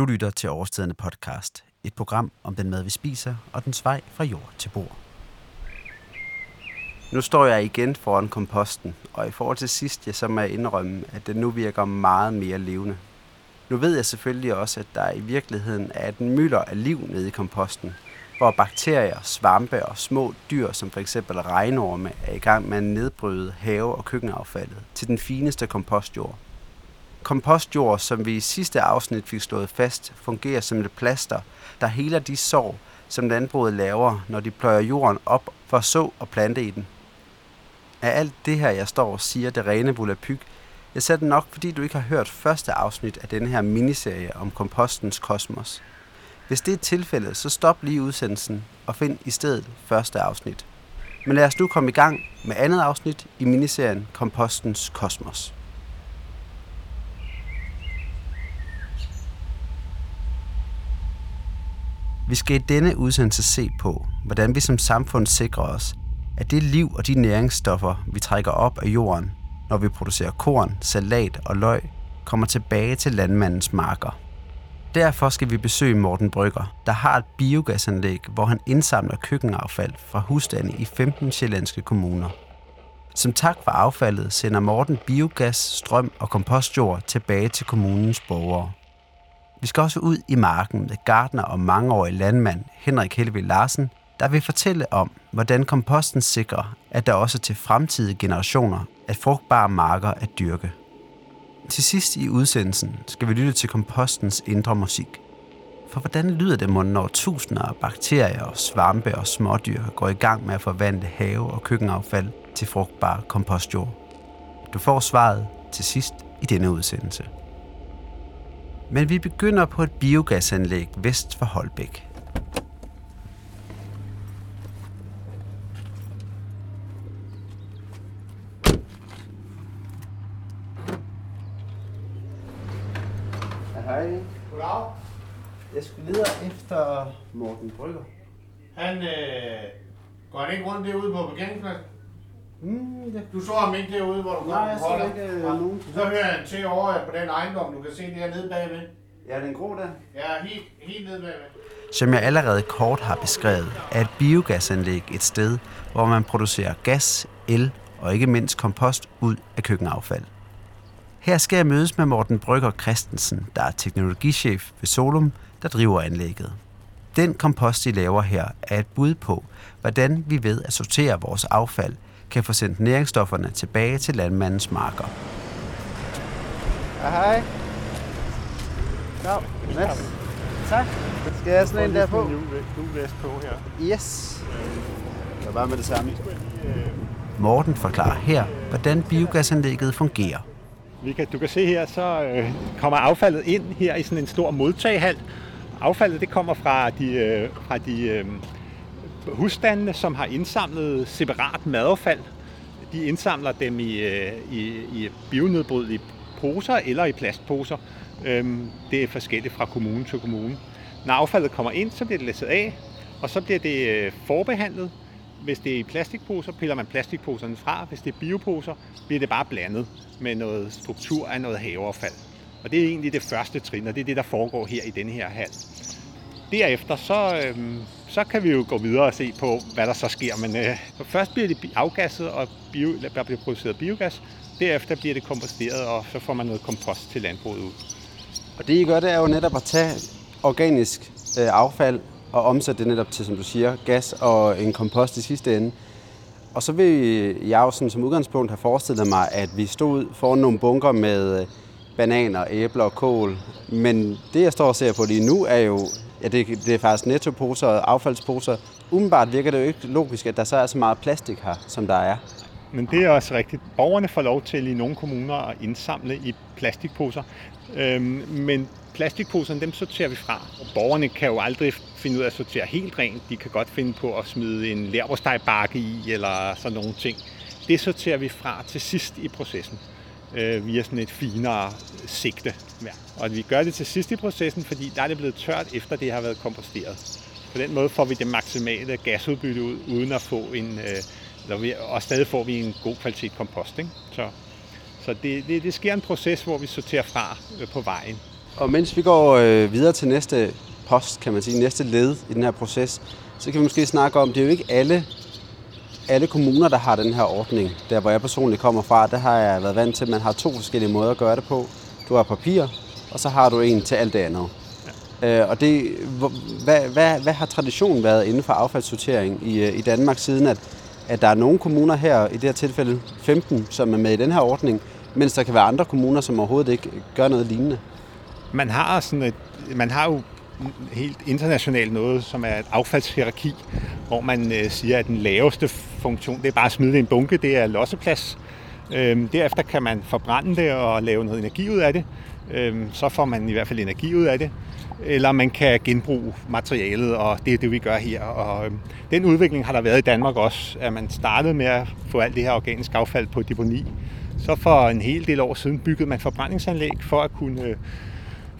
Du lytter til Overstedende podcast, et program om den mad, vi spiser, og dens vej fra jord til bord. Nu står jeg igen foran komposten, og i forhold til sidst, jeg så må jeg indrømme, at den nu virker meget mere levende. Nu ved jeg selvfølgelig også, at der i virkeligheden er et mylder af liv nede i komposten, hvor bakterier, svampe og små dyr, som f.eks. regnorme, er i gang med at nedbryde have- og køkkenaffaldet til den fineste kompostjord. Kompostjord, som vi i sidste afsnit fik slået fast, fungerer som et plaster, der heler de sår, som landbruget laver, når de pløjer jorden op for at så og plante i den. Af alt det her, jeg står og siger, det rene volapyk, jeg sagde det nok, fordi du ikke har hørt første afsnit af denne her miniserie om kompostens kosmos. Hvis det er tilfældet, så stop lige udsendelsen og find i stedet første afsnit. Men lad os nu komme i gang med andet afsnit i miniserien Kompostens Kosmos. Vi skal i denne udsendelse se på, hvordan vi som samfund sikrer os, at det liv og de næringsstoffer, vi trækker op af jorden, når vi producerer korn, salat og løg, kommer tilbage til landmandens marker. Derfor skal vi besøge Morten Brygger, der har et biogasanlæg, hvor han indsamler køkkenaffald fra husstande i 15 sjællandske kommuner. Som tak for affaldet sender Morten biogas, strøm og kompostjord tilbage til kommunens borgere. Vi skal også ud i marken med gardner og mangeårig landmand Henrik Helve Larsen, der vil fortælle om, hvordan komposten sikrer, at der også til fremtidige generationer er frugtbare marker at dyrke. Til sidst i udsendelsen skal vi lytte til kompostens indre musik. For hvordan lyder det, når tusinder af bakterier, og svampe og smådyr går i gang med at forvandle have- og køkkenaffald til frugtbar kompostjord? Du får svaret til sidst i denne udsendelse. Men vi begynder på et biogasanlæg vest for Holbæk. Hej. Goddag. Jeg skulle lede efter Morten Brygger. Han øh, går han ikke rundt derude på parkeringspladsen? Mm, ja. Du så ham ikke derude, hvor du Nej, jeg så holder? ikke, øh, Ja. nogen. Så hører han til over på den ejendom, du kan se dernede bagved. Ja, den grå der. Ja, helt, helt nede bagved. Som jeg allerede kort har beskrevet, er et biogasanlæg et sted, hvor man producerer gas, el og ikke mindst kompost ud af køkkenaffald. Her skal jeg mødes med Morten Brygger Christensen, der er teknologichef ved Solum, der driver anlægget. Den kompost, de laver her, er et bud på, hvordan vi ved at sortere vores affald, kan få sendt næringsstofferne tilbage til landmandens marker. Hej. Kom, Mads. Tak. Skal jeg sådan en der på? Du er vest på her. Yes. Det er bare med det samme. Morten forklarer her, hvordan biogasanlægget fungerer. Vi kan, du kan se her, så øh, kommer affaldet ind her i sådan en stor modtaghal. Affaldet det kommer fra de, øh, fra de øh, husstandene, som har indsamlet separat madaffald. De indsamler dem i, øh, i, i bionedbrydelige poser eller i plastposer. Øhm, det er forskelligt fra kommune til kommune. Når affaldet kommer ind, så bliver det læsset af, og så bliver det øh, forbehandlet. Hvis det er i plastikposer, piller man plastikposerne fra. Hvis det er bioposer, bliver det bare blandet med noget struktur af noget haveaffald. Og det er egentlig det første trin, og det er det, der foregår her i denne her hal. Derefter så, øhm, så kan vi jo gå videre og se på, hvad der så sker. Men øh, først bliver det afgasset, og bio, der bliver produceret biogas. Derefter bliver det komposteret, og så får man noget kompost til landbruget ud. Og det I gør, det er jo netop at tage organisk øh, affald og omsætte det netop til, som du siger, gas og en kompost i sidste ende. Og så vil jeg jo sådan, som udgangspunkt have forestillet mig, at vi stod foran nogle bunker med øh, bananer, æbler og kål. Men det, jeg står og ser på lige nu, er jo, ja, det, det er faktisk nettoposer og affaldsposer. Umiddelbart virker det jo ikke logisk, at der så er så meget plastik her, som der er. Men det er også rigtigt. Borgerne får lov til i nogle kommuner at indsamle i plastikposer. Øhm, men plastikposerne, dem sorterer vi fra. Og borgerne kan jo aldrig finde ud af at sortere helt rent. De kan godt finde på at smide en lærvostegbakke i, eller sådan nogle ting. Det sorterer vi fra til sidst i processen, øh, via sådan et finere sigte. Ja. Og vi gør det til sidst i processen, fordi der er det blevet tørt, efter det har været komposteret. På den måde får vi det maksimale gasudbytte ud, uden at få en... Øh, eller vi, og stadig får vi en god kvalitet kompost. Ikke? Så, så det, det, det sker en proces, hvor vi sorterer fra øh, på vejen. Og mens vi går øh, videre til næste post, kan man sige, næste led i den her proces, så kan vi måske snakke om, det er jo ikke alle, alle kommuner, der har den her ordning. Der, hvor jeg personligt kommer fra, der har jeg været vant til, at man har to forskellige måder at gøre det på. Du har papir, og så har du en til alt det andet. Ja. Øh, og det, hvad, hvad, hvad har traditionen været inden for affaldssortering i, øh, i Danmark siden, at, at der er nogle kommuner her, i det her tilfælde 15, som er med i den her ordning, mens der kan være andre kommuner, som overhovedet ikke gør noget lignende? Man har, sådan et, man har jo helt internationalt noget, som er et affaldshierarki, hvor man øh, siger, at den laveste funktion, det er bare at smide det i en bunke, det er losseplads. Øhm, derefter kan man forbrænde det og lave noget energi ud af det. Øhm, så får man i hvert fald energi ud af det. Eller man kan genbruge materialet, og det er det, vi gør her. Og øhm, den udvikling har der været i Danmark også, at man startede med at få alt det her organisk affald på deponi. Så for en hel del år siden byggede man forbrændingsanlæg for at kunne øh,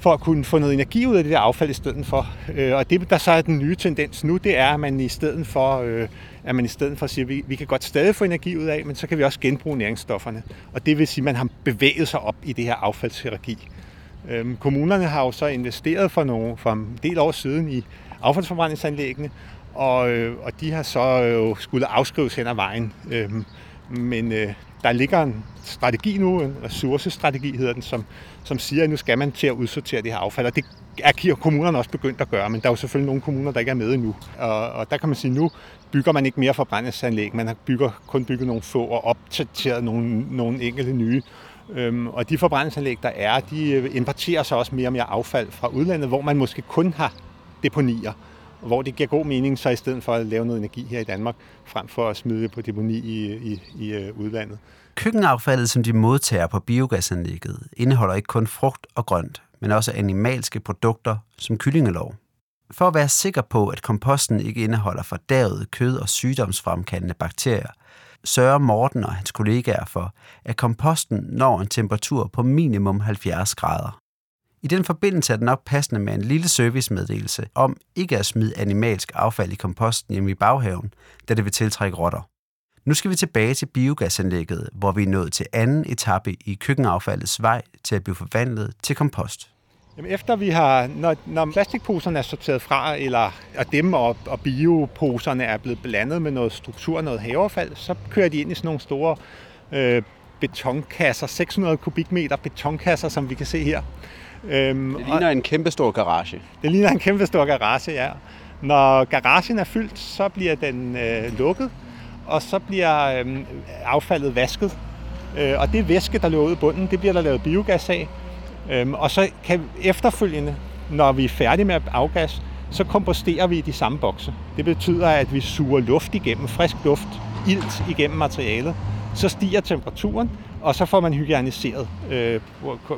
for at kunne få noget energi ud af det der affald i stedet for. Øh, og det, der så er den nye tendens nu, det er, at man i stedet for, øh, at man i stedet for siger, at vi, vi kan godt stadig få energi ud af, men så kan vi også genbruge næringsstofferne. Og det vil sige, at man har bevæget sig op i det her affaldshierarki. Øh, kommunerne har jo så investeret for, nogle, for en del år siden i affaldsforbrændingsanlæggene, og, øh, og de har så øh, jo skulle afskrives hen ad vejen. Øhm, men øh, der ligger en strategi nu, en ressourcestrategi hedder den, som, som siger, at nu skal man til at udsortere det her affald. Og det er kommunerne også begyndt at gøre, men der er jo selvfølgelig nogle kommuner, der ikke er med endnu. Og, og der kan man sige, at nu bygger man ikke mere forbrændingsanlæg, man har bygger, kun bygget nogle få og opdateret nogle, nogle enkelte nye. Øhm, og de forbrændingsanlæg, der er, de øh, importerer så også mere og mere affald fra udlandet, hvor man måske kun har deponier hvor det giver god mening, så i stedet for at lave noget energi her i Danmark, frem for at smide det på deponi i, i, i øh, udlandet. Køkkenaffaldet, som de modtager på biogasanlægget, indeholder ikke kun frugt og grønt, men også animalske produkter som kyllingelov. For at være sikker på, at komposten ikke indeholder fordavet kød og sygdomsfremkaldende bakterier, sørger Morten og hans kollegaer for, at komposten når en temperatur på minimum 70 grader. I den forbindelse er det nok passende med en lille servicemeddelelse om ikke at smide animalsk affald i komposten hjemme i baghaven, da det vil tiltrække rotter. Nu skal vi tilbage til biogasanlægget, hvor vi er nået til anden etape i køkkenaffaldets vej til at blive forvandlet til kompost. Jamen efter vi har, når, når plastikposerne er sorteret fra, eller og dem og, og bioposerne er blevet blandet med noget struktur, noget haveaffald, så kører de ind i sådan nogle store øh, betonkasser, 600 kubikmeter betonkasser, som vi kan se her. Øhm, det ligner en kæmpe stor garage. Det ligner en kæmpe stor garage, ja. Når garagen er fyldt, så bliver den øh, lukket, og så bliver øh, affaldet vasket. Øh, og det væske, der løber ud i bunden, det bliver der lavet biogas af. Øh, og så kan efterfølgende, når vi er færdige med at afgas, så komposterer vi i de samme bokse. Det betyder, at vi suger luft igennem, frisk luft, ilt igennem materialet. Så stiger temperaturen, og så får man hygiejniseret øh,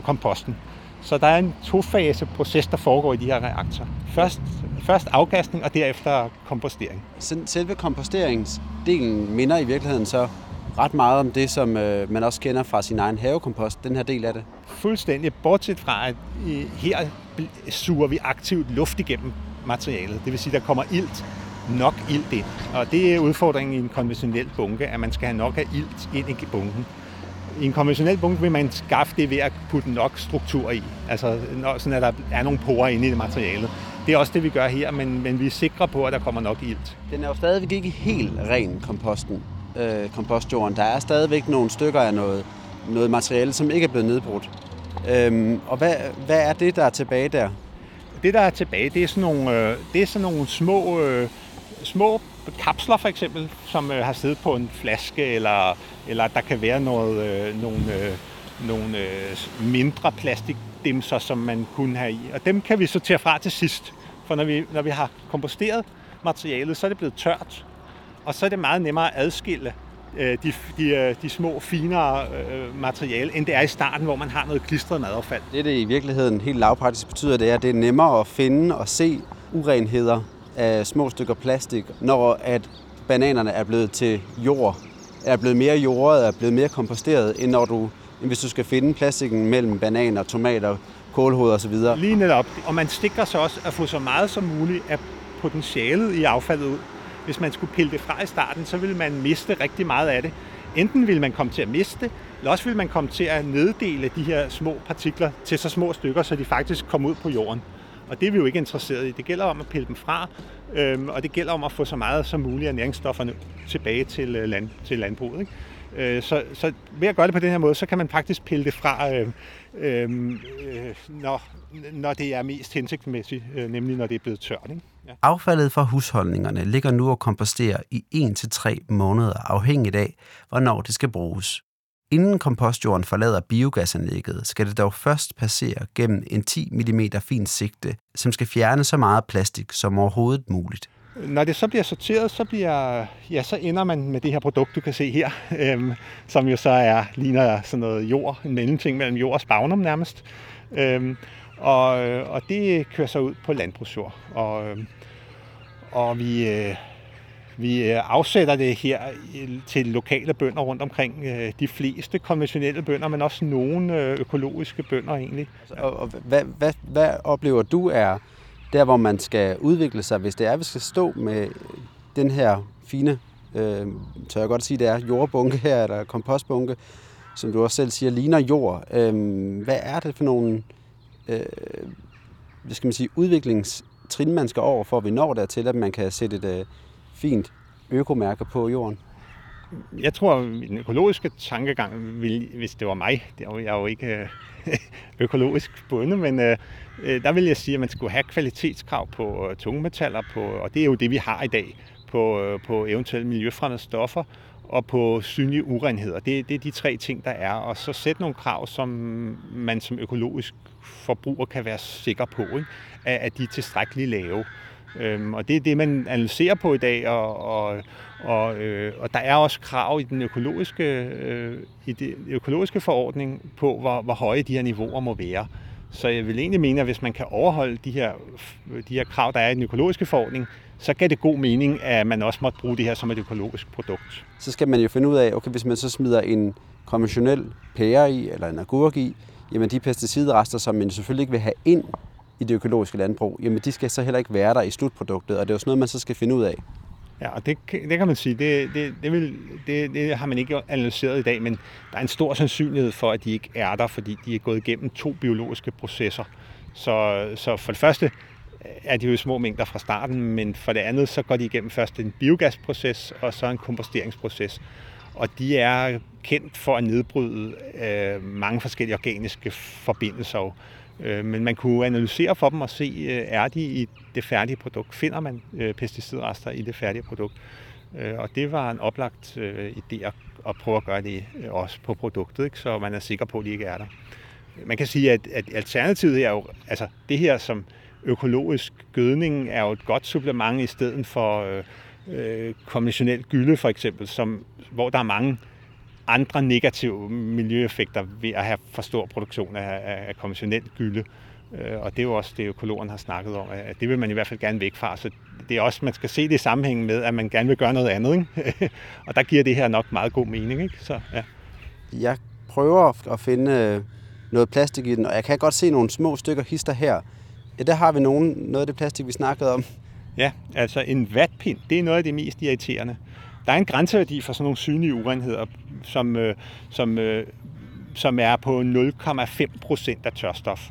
komposten. Så der er en tofase proces, der foregår i de her reaktorer. Først, først afgasning, og derefter kompostering. Selve komposteringsdelen minder i virkeligheden så ret meget om det, som øh, man også kender fra sin egen havekompost, den her del af det? Fuldstændig, bortset fra, at øh, her suger vi aktivt luft igennem materialet. Det vil sige, der kommer ilt, nok ilt ind. Og det er udfordringen i en konventionel bunke, at man skal have nok af ilt ind i bunken. I en konventionel bunke vil man skaffe det ved at putte nok struktur i. Altså sådan at der er nogle porer inde i det materiale. Det er også det, vi gør her, men, men vi er sikre på, at der kommer nok ilt. Den er jo stadigvæk ikke helt ren, komposten, øh, kompostjorden. Der er stadigvæk nogle stykker af noget, noget materiale, som ikke er blevet nedbrudt. Øhm, og hvad, hvad er det, der er tilbage der? Det, der er tilbage, det er sådan nogle, øh, det er sådan nogle små, øh, små kapsler for eksempel, som øh, har siddet på en flaske, eller, eller der kan være noget, øh, nogle, øh, nogle øh, mindre plastikdimser, som man kunne have i. Og dem kan vi sortere fra til sidst. For når vi, når vi har komposteret materialet, så er det blevet tørt. Og så er det meget nemmere at adskille øh, de, de, øh, de små, finere øh, materiale, end det er i starten, hvor man har noget klistret madaffald. Det, det i virkeligheden helt lavpraktisk betyder, det er, at det er nemmere at finde og se urenheder af små stykker plastik, når at bananerne er blevet til jord, er blevet mere jordet, er blevet mere komposteret, end, når du, end hvis du skal finde plastikken mellem bananer, tomater, kålhoveder osv. Lige netop. Og man stikker sig også at få så meget som muligt af potentialet i affaldet ud. Hvis man skulle pille det fra i starten, så ville man miste rigtig meget af det. enten vil man komme til at miste det, eller også vil man komme til at neddele de her små partikler til så små stykker, så de faktisk kommer ud på jorden. Og det er vi jo ikke interesseret i. Det gælder om at pille dem fra, øhm, og det gælder om at få så meget som muligt af næringsstofferne tilbage til, øh, land, til landbruget. Ikke? Øh, så, så ved at gøre det på den her måde, så kan man faktisk pille det fra, øh, øh, når, når det er mest hensigtsmæssigt, øh, nemlig når det er blevet tørt. Ikke? Ja. Affaldet fra husholdningerne ligger nu og komposterer i 1-3 måneder, afhængigt af, hvornår det skal bruges. Inden kompostjorden forlader biogasanlægget, skal det dog først passere gennem en 10 mm fin sigte, som skal fjerne så meget plastik som overhovedet muligt. Når det så bliver sorteret, så, bliver, ja, så ender man med det her produkt, du kan se her, øhm, som jo så er, ligner sådan noget jord, en mellemting mellem jord og spagnum nærmest. Øhm, og, og det kører så ud på landbrugsjord. Og, øhm, og vi, øh, vi øh, afsætter det her øh, til lokale bønder rundt omkring. Øh, de fleste konventionelle bønder, men også nogle økologiske bønder egentlig. Altså, og, og hvad, hvad, hvad oplever du er der, hvor man skal udvikle sig, hvis det er, at vi skal stå med den her fine, øh, tør jeg godt sige, det er jordbunke her, eller kompostbunke, som du også selv siger, ligner jord. Øh, hvad er det for nogle øh, hvad skal man sige, udviklingstrin, man skal over, for at vi når dertil, at man kan sætte et øh, fint økomærke på jorden? Jeg tror, at den økologiske tankegang, ville, hvis det var mig, det er jeg jo ikke øh, økologisk bundet, men øh, øh, der vil jeg sige, at man skulle have kvalitetskrav på øh, tungmetaller, på, og det er jo det, vi har i dag, på, øh, på eventuelle miljøfremmede stoffer og på synlige urenheder. Det, det er de tre ting, der er. Og så sætte nogle krav, som man som økologisk forbruger kan være sikker på, ikke? At, at de er tilstrækkeligt lave. Øhm, og det er det, man analyserer på i dag, og, og, og, øh, og der er også krav i den økologiske, øh, i det økologiske forordning på, hvor, hvor høje de her niveauer må være. Så jeg vil egentlig mene, at hvis man kan overholde de her, de her krav, der er i den økologiske forordning, så gav det god mening, at man også måtte bruge det her som et økologisk produkt. Så skal man jo finde ud af, okay, hvis man så smider en konventionel pære i, eller en agurk i, jamen de pesticidrester, som man selvfølgelig ikke vil have ind i det økologiske landbrug, jamen de skal så heller ikke være der i slutproduktet, og det er jo sådan noget, man så skal finde ud af. Ja, og det, det kan man sige, det, det, det, vil, det, det har man ikke analyseret i dag, men der er en stor sandsynlighed for, at de ikke er der, fordi de er gået igennem to biologiske processer. Så, så for det første er de jo små mængder fra starten, men for det andet så går de igennem først en biogasproces og så en komposteringsproces. Og de er kendt for at nedbryde øh, mange forskellige organiske forbindelser. Øh, men man kunne analysere for dem og se, øh, er de i det færdige produkt? Finder man øh, pesticidrester i det færdige produkt? Og det var en oplagt idé at, prøve at gøre det også på produktet, ikke? så man er sikker på, at de ikke er der. Man kan sige, at, at alternativet er jo, altså det her som økologisk gødning er jo et godt supplement i stedet for øh, konventionel gylde for eksempel, som, hvor der er mange andre negative miljøeffekter ved at have for stor produktion af, af, konventionel gylde. Øh, og det er jo også det, økologerne har snakket om, at det vil man i hvert fald gerne væk fra. Så det er også, man skal se det i sammenhæng med, at man gerne vil gøre noget andet. Ikke? og der giver det her nok meget god mening. Ikke? Så, ja. Jeg prøver at finde øh, noget plastik i den, og jeg kan godt se nogle små stykker hister her. Ja, der har vi nogen, noget af det plastik, vi snakkede om. Ja, altså en vatpind, det er noget af det mest irriterende. Der er en grænseværdi for sådan nogle synlige urenheder, som, øh, som, øh, som er på 0,5 procent af tørstof.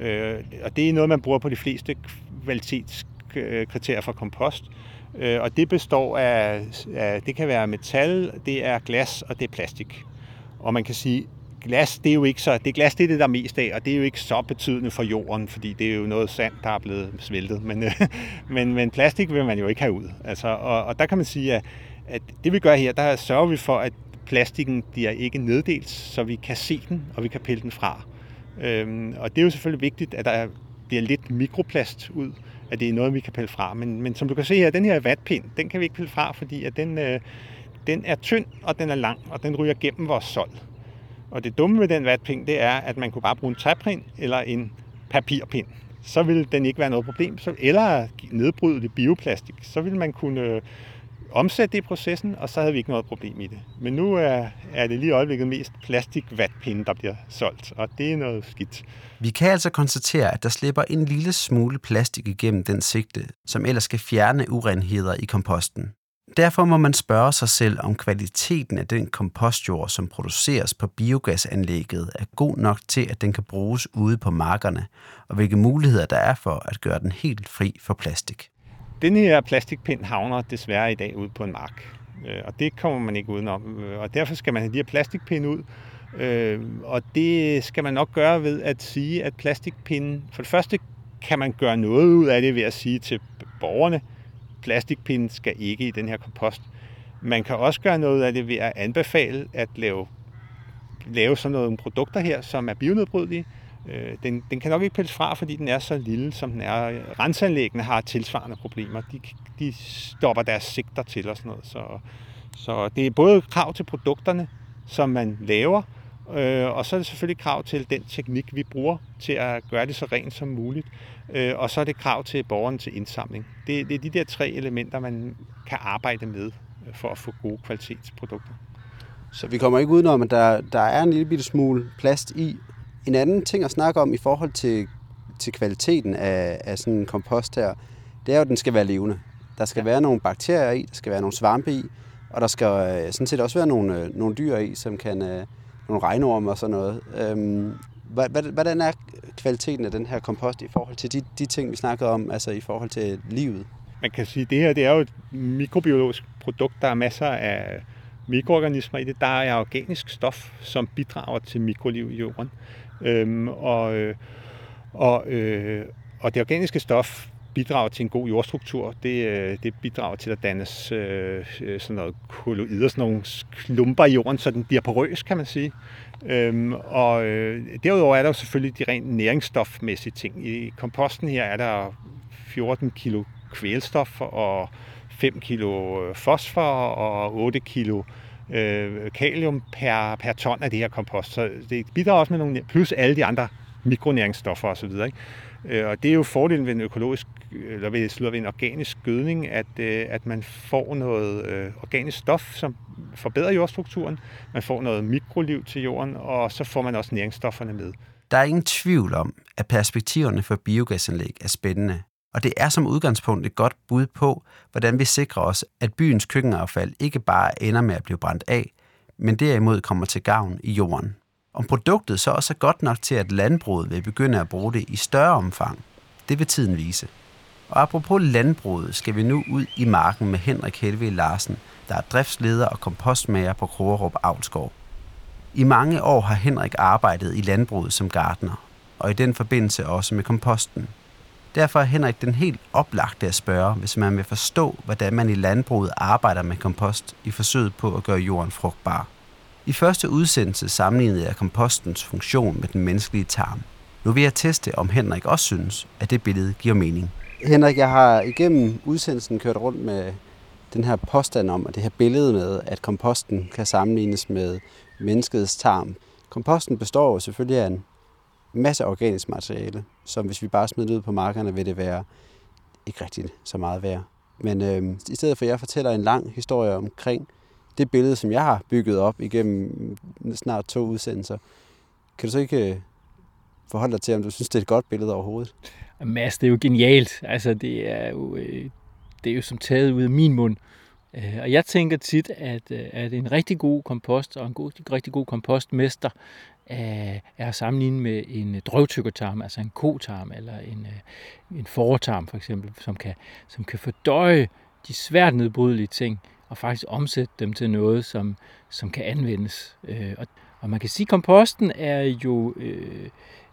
Øh, og det er noget, man bruger på de fleste kvalitetskriterier for kompost. Øh, og det består af, af, det kan være metal, det er glas og det er plastik. Og man kan sige, glas, det er jo ikke så, det glas, det er det, der er mest af, og det er jo ikke så betydende for jorden, fordi det er jo noget sand, der er blevet smeltet. Men, øh, men, men plastik vil man jo ikke have ud. Altså, og, og der kan man sige, at, at det vi gør her, der sørger vi for, at plastikken bliver ikke neddelt, så vi kan se den, og vi kan pille den fra. Øhm, og det er jo selvfølgelig vigtigt, at der bliver lidt mikroplast ud, at det er noget, vi kan pille fra. Men, men som du kan se her, den her vatpind, den kan vi ikke pille fra, fordi at den, øh, den er tynd, og den er lang, og den ryger gennem vores sol. Og det dumme ved den vatpind, det er, at man kunne bare bruge en træpind eller en papirpind. Så ville den ikke være noget problem. Så, eller nedbryde det bioplastik. Så ville man kunne øh, omsætte det i processen, og så havde vi ikke noget problem i det. Men nu er, er det lige i øjeblikket mest plastikvatpinde, der bliver solgt, og det er noget skidt. Vi kan altså konstatere, at der slipper en lille smule plastik igennem den sigte, som ellers skal fjerne urenheder i komposten. Derfor må man spørge sig selv, om kvaliteten af den kompostjord, som produceres på biogasanlægget, er god nok til, at den kan bruges ude på markerne, og hvilke muligheder der er for at gøre den helt fri for plastik. Den her plastikpind havner desværre i dag ude på en mark, øh, og det kommer man ikke udenom. Øh, og derfor skal man have de her plastikpinde ud, øh, og det skal man nok gøre ved at sige, at plastikpinden, for det første kan man gøre noget ud af det ved at sige til borgerne, plastikpinden skal ikke i den her kompost. Man kan også gøre noget af det ved at anbefale at lave, lave sådan nogle produkter her, som er bionedbrydelige. Øh, den, den kan nok ikke pilles fra, fordi den er så lille, som den er. Rensanlæggene har tilsvarende problemer. De, de stopper deres sigter til og sådan noget. Så, så det er både krav til produkterne, som man laver, øh, og så er det selvfølgelig krav til den teknik, vi bruger til at gøre det så rent som muligt. Øh, og så er det krav til borgeren til indsamling. Det, det er de der tre elementer, man kan arbejde med øh, for at få gode kvalitetsprodukter. Så vi kommer ikke udenom, at der, der er en lille bitte smule plast i. En anden ting at snakke om i forhold til, til kvaliteten af, af sådan en kompost her, det er jo, at den skal være levende. Der skal ja. være nogle bakterier i, der skal være nogle svampe i, og der skal øh, sådan set også være nogle, øh, nogle dyr i, som kan, nogle regnorme og sådan noget. Øhm, hvordan er kvaliteten af den her kompost i forhold til de, de ting, vi snakkede om, altså i forhold til livet? Man kan sige, at det her det er jo et mikrobiologisk produkt. Der er masser af mikroorganismer i det. Der er organisk stof, som bidrager til mikroliv i jorden. Øhm, og, øh, og, øh, og det organiske stof bidrager til en god jordstruktur. Det, øh, det bidrager til at dannes øh, øh, sådan noget kolloider, sådan nogle klumper i jorden, så den bliver porøs, kan man sige. Øhm, og øh, derudover er der jo selvfølgelig de rent næringsstofmæssige ting. I komposten her er der 14 kilo kvælstof og 5 kilo øh, fosfor og 8 kilo øh, Øh, kalium per, per ton af det her kompost. Så det bidrager også med nogle, plus alle de andre mikronæringsstoffer osv. Ikke? Øh, og det er jo fordelen ved en økologisk, eller ved, ved en organisk gødning, at, øh, at man får noget øh, organisk stof, som forbedrer jordstrukturen, man får noget mikroliv til jorden, og så får man også næringsstofferne med. Der er ingen tvivl om, at perspektiverne for biogasanlæg er spændende, og det er som udgangspunkt et godt bud på, hvordan vi sikrer os, at byens køkkenaffald ikke bare ender med at blive brændt af, men derimod kommer til gavn i jorden. Om produktet så også er godt nok til, at landbruget vil begynde at bruge det i større omfang, det vil tiden vise. Og apropos landbruget, skal vi nu ud i marken med Henrik Helve Larsen, der er driftsleder og kompostmager på Krogerup Avlsgård. I mange år har Henrik arbejdet i landbruget som gartner, og i den forbindelse også med komposten. Derfor er Henrik den helt oplagte at spørge, hvis man vil forstå, hvordan man i landbruget arbejder med kompost i forsøget på at gøre jorden frugtbar. I første udsendelse sammenlignede jeg kompostens funktion med den menneskelige tarm. Nu vil jeg teste, om Henrik også synes, at det billede giver mening. Henrik, jeg har igennem udsendelsen kørt rundt med den her påstand om, og det her billede med, at komposten kan sammenlignes med menneskets tarm. Komposten består jo selvfølgelig af en masser af organisk materiale, som hvis vi bare smider det ud på markerne, vil det være ikke rigtig så meget værd. Men øh, i stedet for, at jeg fortæller en lang historie omkring det billede, som jeg har bygget op igennem snart to udsendelser, kan du så ikke øh, forholde dig til, om du synes, det er et godt billede overhovedet? Mads, altså, det er jo genialt. Altså, det er jo, øh, det er jo som taget ud af min mund. Øh, og jeg tænker tit, at, øh, at en rigtig god kompost og en god, rigtig god kompostmester Øh, er at sammenligne med en drøvtykkertarm, altså en kotarm eller en, øh, en fortarm for eksempel, som kan, som kan fordøje de svært nedbrydelige ting, og faktisk omsætte dem til noget, som, som kan anvendes. Øh, og, og man kan sige, at komposten er jo øh,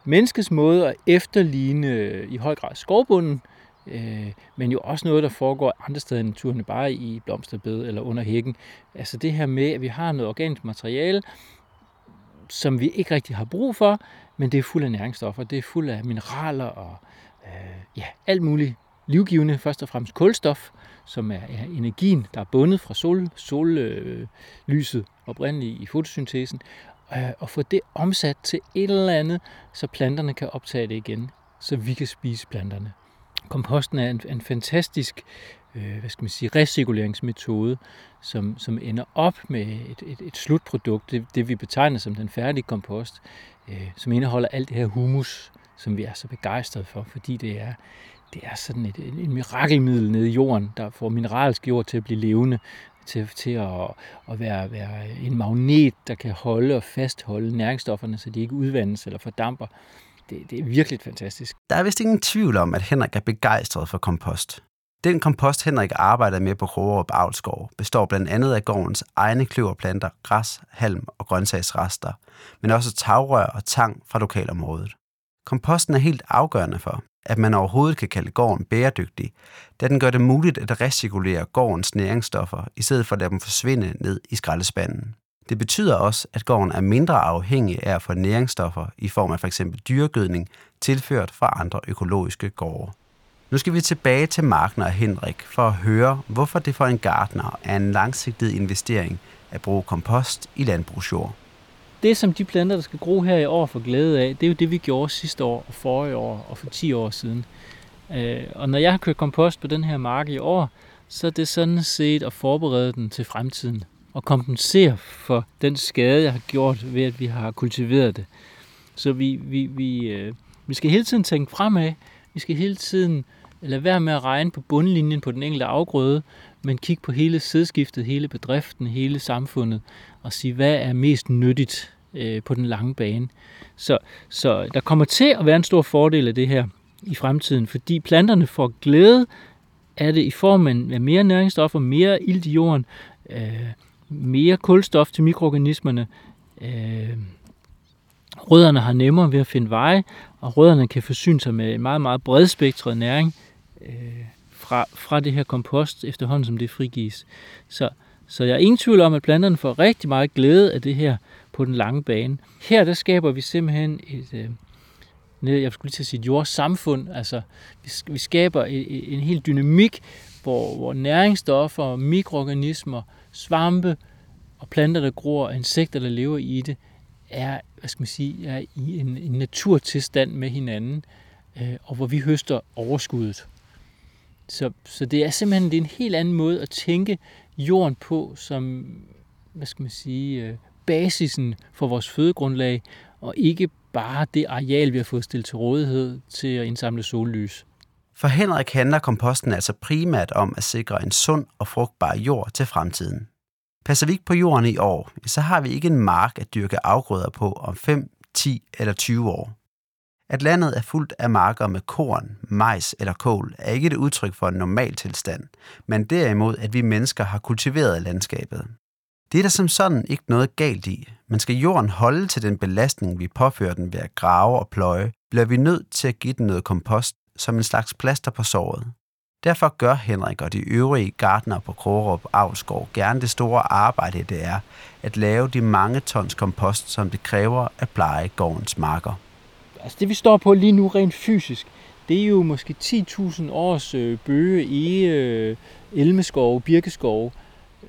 menneskets måde at efterligne øh, i høj grad skovbunden, øh, men jo også noget, der foregår andre steder i naturen, bare i blomsterbed eller under hækken. Altså det her med, at vi har noget organisk materiale, som vi ikke rigtig har brug for, men det er fuld af næringsstoffer, det er fuld af mineraler og øh, ja, alt muligt livgivende, først og fremmest kulstof, som er, er energien, der er bundet fra sol, sollyset øh, oprindeligt i fotosyntesen, øh, og få det omsat til et eller andet, så planterne kan optage det igen, så vi kan spise planterne. Komposten er en, en fantastisk øh, hvad skal man sige, recirkuleringsmetode, som, som ender op med et, et, et slutprodukt, det, det vi betegner som den færdige kompost, øh, som indeholder alt det her humus, som vi er så begejstrede for, fordi det er det er sådan et, et mirakelmiddel nede i jorden, der får mineralsk jord til at blive levende, til, til at, at være, være en magnet, der kan holde og fastholde næringsstofferne, så de ikke udvandes eller fordamper. Det, det er virkelig fantastisk. Der er vist ingen tvivl om, at Henrik er begejstret for kompost. Den kompost, Henrik arbejder med på Krogerup Avlsgård består blandt andet af gårdens egne kløverplanter, græs, halm og grøntsagsrester, men også tagrør og tang fra lokalområdet. Komposten er helt afgørende for, at man overhovedet kan kalde gården bæredygtig, da den gør det muligt at recirkulere gårdens næringsstoffer, i stedet for at lade dem forsvinde ned i skraldespanden. Det betyder også, at gården er mindre afhængig af at få næringsstoffer i form af f.eks. dyregødning tilført fra andre økologiske gårde. Nu skal vi tilbage til Markner og Henrik for at høre, hvorfor det for en gartner er en langsigtet investering at bruge kompost i landbrugsjord. Det, som de planter, der skal gro her i år, får glæde af, det er jo det, vi gjorde sidste år og forrige år og for 10 år siden. Øh, og når jeg har kørt kompost på den her mark i år, så er det sådan set at forberede den til fremtiden og kompensere for den skade, jeg har gjort ved, at vi har kultiveret det. Så vi, vi, vi, øh, vi skal hele tiden tænke fremad. Vi skal hele tiden lad være med at regne på bundlinjen på den enkelte afgrøde, men kig på hele sædskiftet, hele bedriften, hele samfundet, og sige, hvad er mest nyttigt øh, på den lange bane. Så, så der kommer til at være en stor fordel af det her i fremtiden, fordi planterne får glæde af det i form af mere næringsstoffer, mere ilt i jorden, øh, mere kulstof til mikroorganismerne. Øh, rødderne har nemmere ved at finde veje, og rødderne kan forsyne sig med en meget, meget bredspektret næring øh, fra, fra det her kompost, efterhånden som det frigives. Så, så jeg er ingen tvivl om, at planterne får rigtig meget glæde af det her på den lange bane. Her der skaber vi simpelthen et, øh, jeg skulle lige til at sige et jordsamfund, altså vi, vi skaber en, en helt dynamik, hvor, hvor næringsstoffer, mikroorganismer, svampe og planter, der gror, og insekter, der lever i det, er, hvad skal man sige, er i en, en naturtilstand med hinanden, øh, og hvor vi høster overskuddet. Så, så det er simpelthen det er en helt anden måde at tænke jorden på, som, hvad skal man sige, øh, basisen for vores fødegrundlag, og ikke bare det areal, vi har fået stillet til rådighed til at indsamle sollys. For Henrik handler komposten altså primært om at sikre en sund og frugtbar jord til fremtiden. Passer vi ikke på jorden i år, så har vi ikke en mark at dyrke afgrøder på om 5, 10 eller 20 år. At landet er fuldt af marker med korn, majs eller kål er ikke et udtryk for en normal tilstand, men derimod, at vi mennesker har kultiveret landskabet. Det er der som sådan ikke noget galt i, men skal jorden holde til den belastning, vi påfører den ved at grave og pløje, bliver vi nødt til at give den noget kompost som en slags plaster på såret. Derfor gør Henrik og de øvrige gardner på Krogerup Avlskov gerne det store arbejde, det er at lave de mange tons kompost, som det kræver at pleje gårdens marker. Altså det vi står på lige nu rent fysisk, det er jo måske 10.000 års øh, bøge, i øh, elmeskove, birkeskove,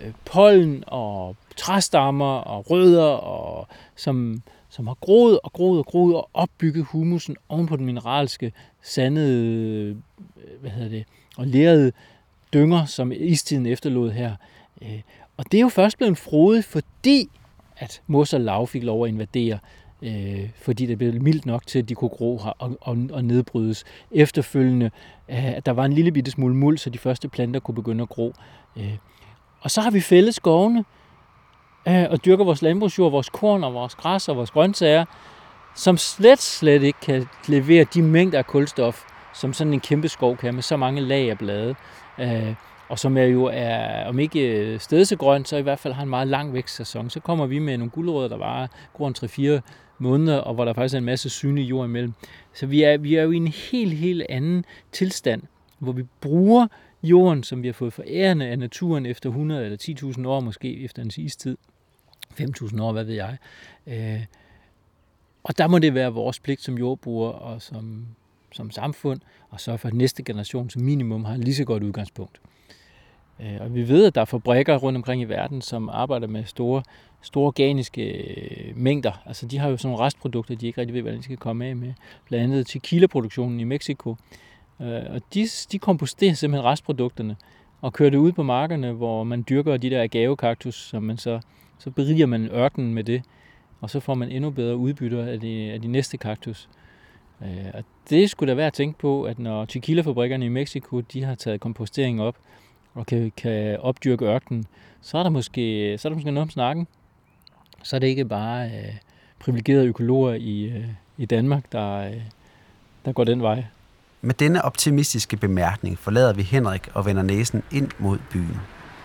øh, pollen og træstammer og rødder, og, som, som har groet og groet og groet og opbygget humusen oven på den mineralske, sandede, øh, hvad hedder det, og lærede dynger, som istiden efterlod her. Øh, og det er jo først blevet frodet, fordi at mos og lav fik lov at invadere, øh, fordi det blev mildt nok til, at de kunne gro her og, og, og nedbrydes. Efterfølgende, øh, at der var en lille bitte smule muld, så de første planter kunne begynde at gro. Øh, og så har vi fældet skovene, øh, og dyrker vores landbrugsjord, vores korn og vores græs og vores grøntsager, som slet, slet ikke kan levere de mængder af kulstof, som sådan en kæmpe skov kan med så mange lag af blade. Øh, og som er jo er, om ikke øh, stedsegrønt, så i hvert fald har en meget lang vækstsæson. Så kommer vi med nogle guldrødder, der var grund 3-4 måneder, og hvor der faktisk er en masse synlig jord imellem. Så vi er, vi er jo i en helt, helt anden tilstand, hvor vi bruger jorden, som vi har fået forærende af naturen efter 100 eller 10.000 år, måske efter en istid. 5.000 år, hvad ved jeg. Øh, og der må det være vores pligt som jordbrugere og som som samfund, og så for at næste generation som minimum har lige så godt udgangspunkt. Øh, og vi ved, at der er fabrikker rundt omkring i verden, som arbejder med store, store organiske øh, mængder. Altså de har jo sådan nogle restprodukter, de ikke rigtig ved, hvordan de skal komme af med. Blandt andet tequila-produktionen i Mexico. Øh, og de, de komposterer simpelthen restprodukterne og kører det ud på markerne, hvor man dyrker de der agavekaktus, som man så, så beriger man ørkenen med det, og så får man endnu bedre udbytter af de, af de næste kaktus. Øh, og det skulle da være at tænke på, at når tequilafabrikkerne i Mexico, de har taget kompostering op, og kan, kan opdyrke ørkenen, så er der måske, så er der måske noget om snakken. Så er det ikke bare øh, privilegerede økologer i, øh, i Danmark, der, øh, der går den vej. Med denne optimistiske bemærkning forlader vi Henrik og vender næsen ind mod byen.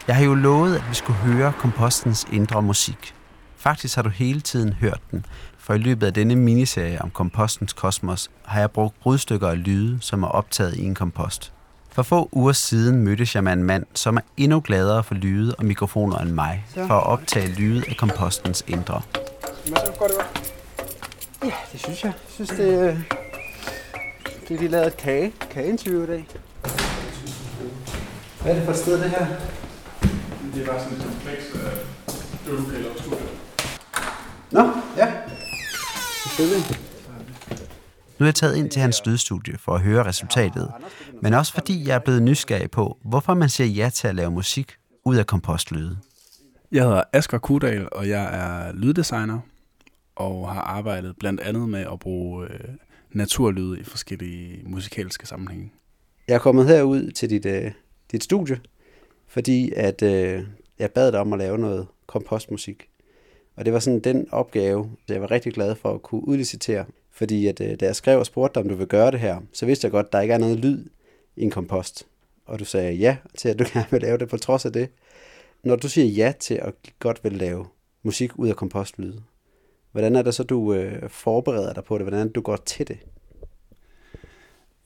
Jeg har jo lovet, at vi skulle høre kompostens indre musik. Faktisk har du hele tiden hørt den, for i løbet af denne miniserie om kompostens kosmos har jeg brugt brudstykker af lyde, som er optaget i en kompost. For få uger siden mødtes jeg med en mand, som er endnu gladere for lyde og mikrofoner end mig, for at optage lyde af kompostens indre. Går det godt? Ja, det synes jeg. Jeg synes, det, øh, det de lavede et kage, kageinterview i dag. Hvad er det for et sted, det her? Det er bare sådan et kompleks af øvelokale og studier. Nå, ja. Selvfølgelig. Nu er jeg taget ind til hans lydstudie for at høre resultatet, men også fordi jeg er blevet nysgerrig på, hvorfor man siger ja til at lave musik ud af kompostlyde. Jeg hedder Asger Kudal, og jeg er lyddesigner og har arbejdet blandt andet med at bruge øh, naturlyde i forskellige musikalske sammenhænge. Jeg er kommet herud til dit, øh, dit studie, fordi at øh, jeg bad dig om at lave noget kompostmusik. Og det var sådan den opgave, jeg var rigtig glad for at kunne udlicitere. Fordi at, øh, da jeg skrev og spurgte dig, om du vil gøre det her, så vidste jeg godt, at der ikke er noget lyd i en kompost. Og du sagde ja til, at du gerne vil lave det på trods af det. Når du siger ja til at godt vil lave musik ud af kompostlyde, hvordan er det så, du øh, forbereder dig på det? Hvordan er det, du går til det?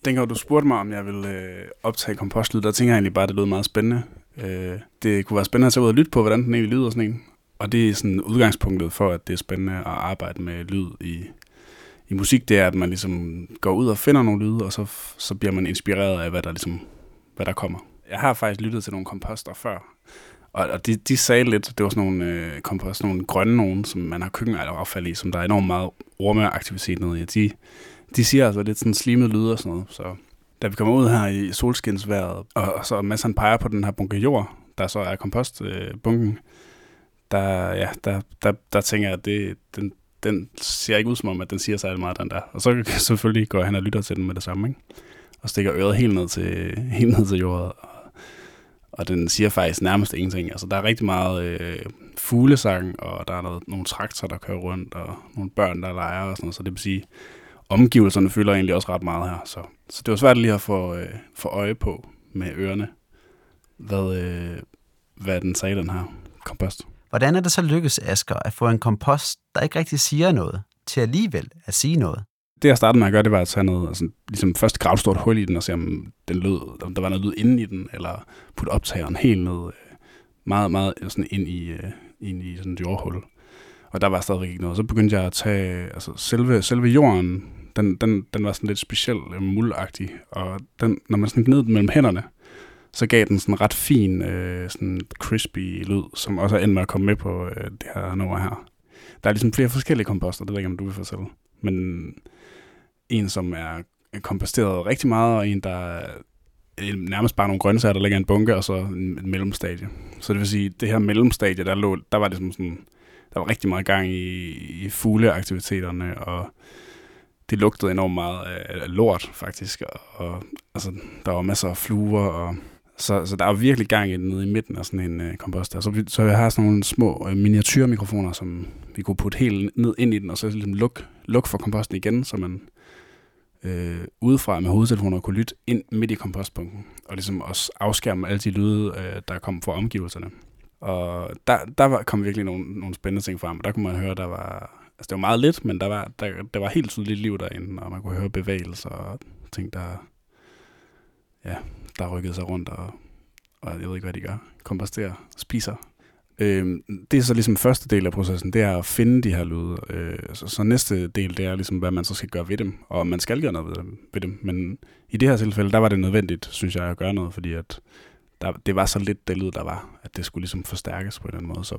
Dengang du spurgte mig, om jeg ville øh, optage kompostlyd, der tænker jeg egentlig bare, at det lød meget spændende. Øh, det kunne være spændende at tage ud og lytte på, hvordan den egentlig lyder sådan en. Og det er sådan udgangspunktet for, at det er spændende at arbejde med lyd i, i musik, det er, at man ligesom går ud og finder nogle lyde, og så, så bliver man inspireret af, hvad der, ligesom, hvad der kommer. Jeg har faktisk lyttet til nogle komposter før, og, og de, de sagde lidt, det var sådan nogle øh, komposter, nogle grønne nogen, som man har køkkenaffald i, som der er enormt meget ormeaktivitet nede i. De, de siger altså lidt sådan slimet lyde og sådan noget, så da vi kommer ud her i solskinsværet, og, og så Mads han peger på den her bunke jord, der så er kompostbunken, øh, der, ja, der, der, der tænker jeg, at det, den, den ser ikke ud som om, at den siger sig meget, den der. Og så selvfølgelig går han og lytter til den med det samme, ikke? Og stikker øret helt ned til, helt ned til jordet. Og, og den siger faktisk nærmest ingenting. Altså, der er rigtig meget øh, fuglesang, og der er noget, nogle traktorer, der kører rundt, og nogle børn, der leger og sådan noget. Så det vil sige, omgivelserne fylder egentlig også ret meget her. Så, så det var svært lige at få, øh, få øje på med ørerne, hvad, øh, hvad den sagde, den her kompost. Hvordan er det så lykkes, Asger, at få en kompost, der ikke rigtig siger noget, til alligevel at sige noget? Det, jeg startede med at gøre, det var at tage noget, altså, ligesom først grave et stort hul i den, og se, om den lød, om der var noget lyd inde i den, eller putte optageren helt ned, øh, meget, meget øh, sådan ind i, øh, ind i sådan et jordhul. Og der var stadigvæk ikke noget. Så begyndte jeg at tage, altså selve, selve jorden, den, den, den var sådan lidt speciel, muldagtig, og den, når man sådan gned den mellem hænderne, så gav den sådan ret fin, øh, sådan crispy lyd, som også endte med at komme med på øh, det her nummer her. Der er ligesom flere forskellige komposter, det ved jeg ikke, om du vil fortælle. Men en, som er komposteret rigtig meget, og en, der er øh, nærmest bare nogle grøntsager, der ligger i en bunke, og så en mellemstadie. Så det vil sige, det her mellemstadie, der, lå, der var det som sådan, der var rigtig meget gang i, i fugleaktiviteterne, og det lugtede enormt meget af, af lort, faktisk. Og, og altså, der var masser af fluer, og så, så der er virkelig gang i den nede i midten af sådan en øh, kompost. Så, så jeg har sådan nogle små øh, miniatyrmikrofoner, som vi kunne putte helt ned ind i den, og så ligesom lukke luk for komposten igen, så man øh, udefra med hovedtelefoner kunne lytte ind midt i kompostbunken, og ligesom også afskærme alle de lyde, øh, der kom fra omgivelserne. Og der, der var, kom virkelig nogle, nogle spændende ting frem, og der kunne man høre, der var... Altså det var meget lidt, men der var, der, der var helt tydeligt liv derinde, og man kunne høre bevægelser og ting, der, ja, der rykkede sig rundt, og, og jeg ved ikke, hvad de gør. Komposterer, spiser. Øh, det er så ligesom første del af processen, det er at finde de her lyde. Øh, så, så næste del, det er ligesom, hvad man så skal gøre ved dem, og man skal gøre noget ved dem. Ved dem. Men i det her tilfælde, der var det nødvendigt, synes jeg, at gøre noget, fordi at der, det var så lidt det lyd, der var, at det skulle ligesom forstærkes på en eller anden måde. Så,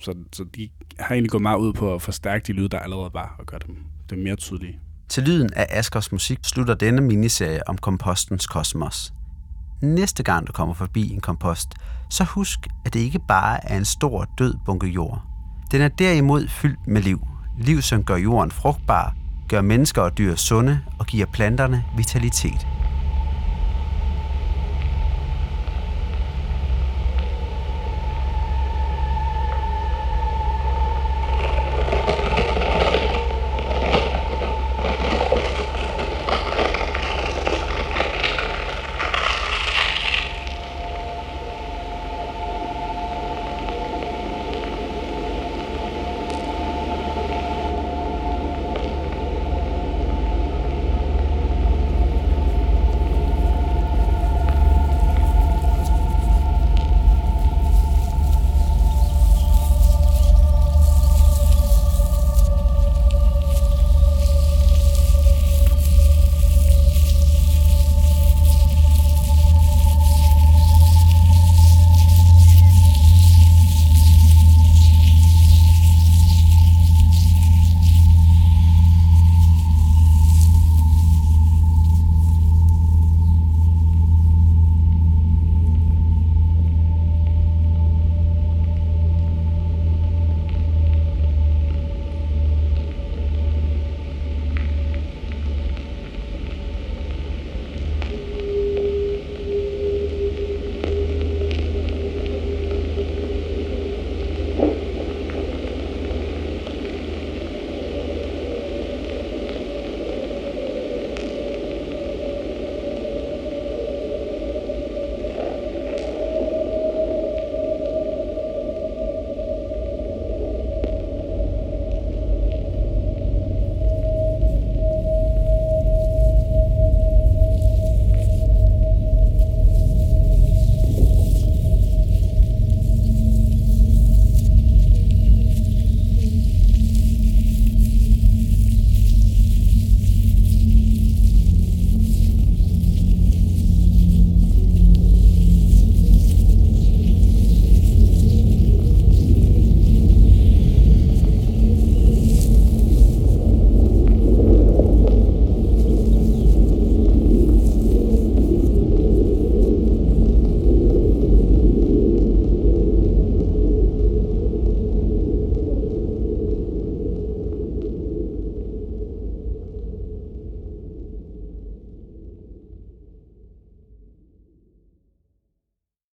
så, så de har egentlig gået meget ud på at forstærke de lyde, der allerede var, og gøre dem det mere tydelige. Til lyden af Askers musik slutter denne miniserie om kompostens kosmos. Næste gang du kommer forbi en kompost, så husk, at det ikke bare er en stor død bunke jord. Den er derimod fyldt med liv. Liv, som gør jorden frugtbar gør mennesker og dyr sunde og giver planterne vitalitet.